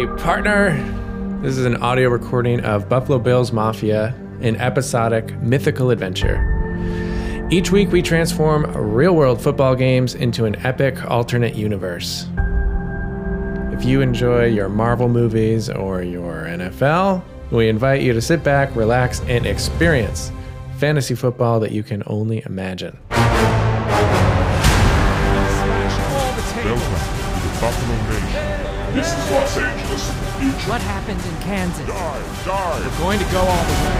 Hey, partner. This is an audio recording of Buffalo Bills Mafia, an episodic mythical adventure. Each week, we transform real world football games into an epic alternate universe. If you enjoy your Marvel movies or your NFL, we invite you to sit back, relax, and experience fantasy football that you can only imagine. Welcome to the Buffalo Nation. This is Los Angeles in the future. What happened in Kansas? Die, die. Going to go all the way.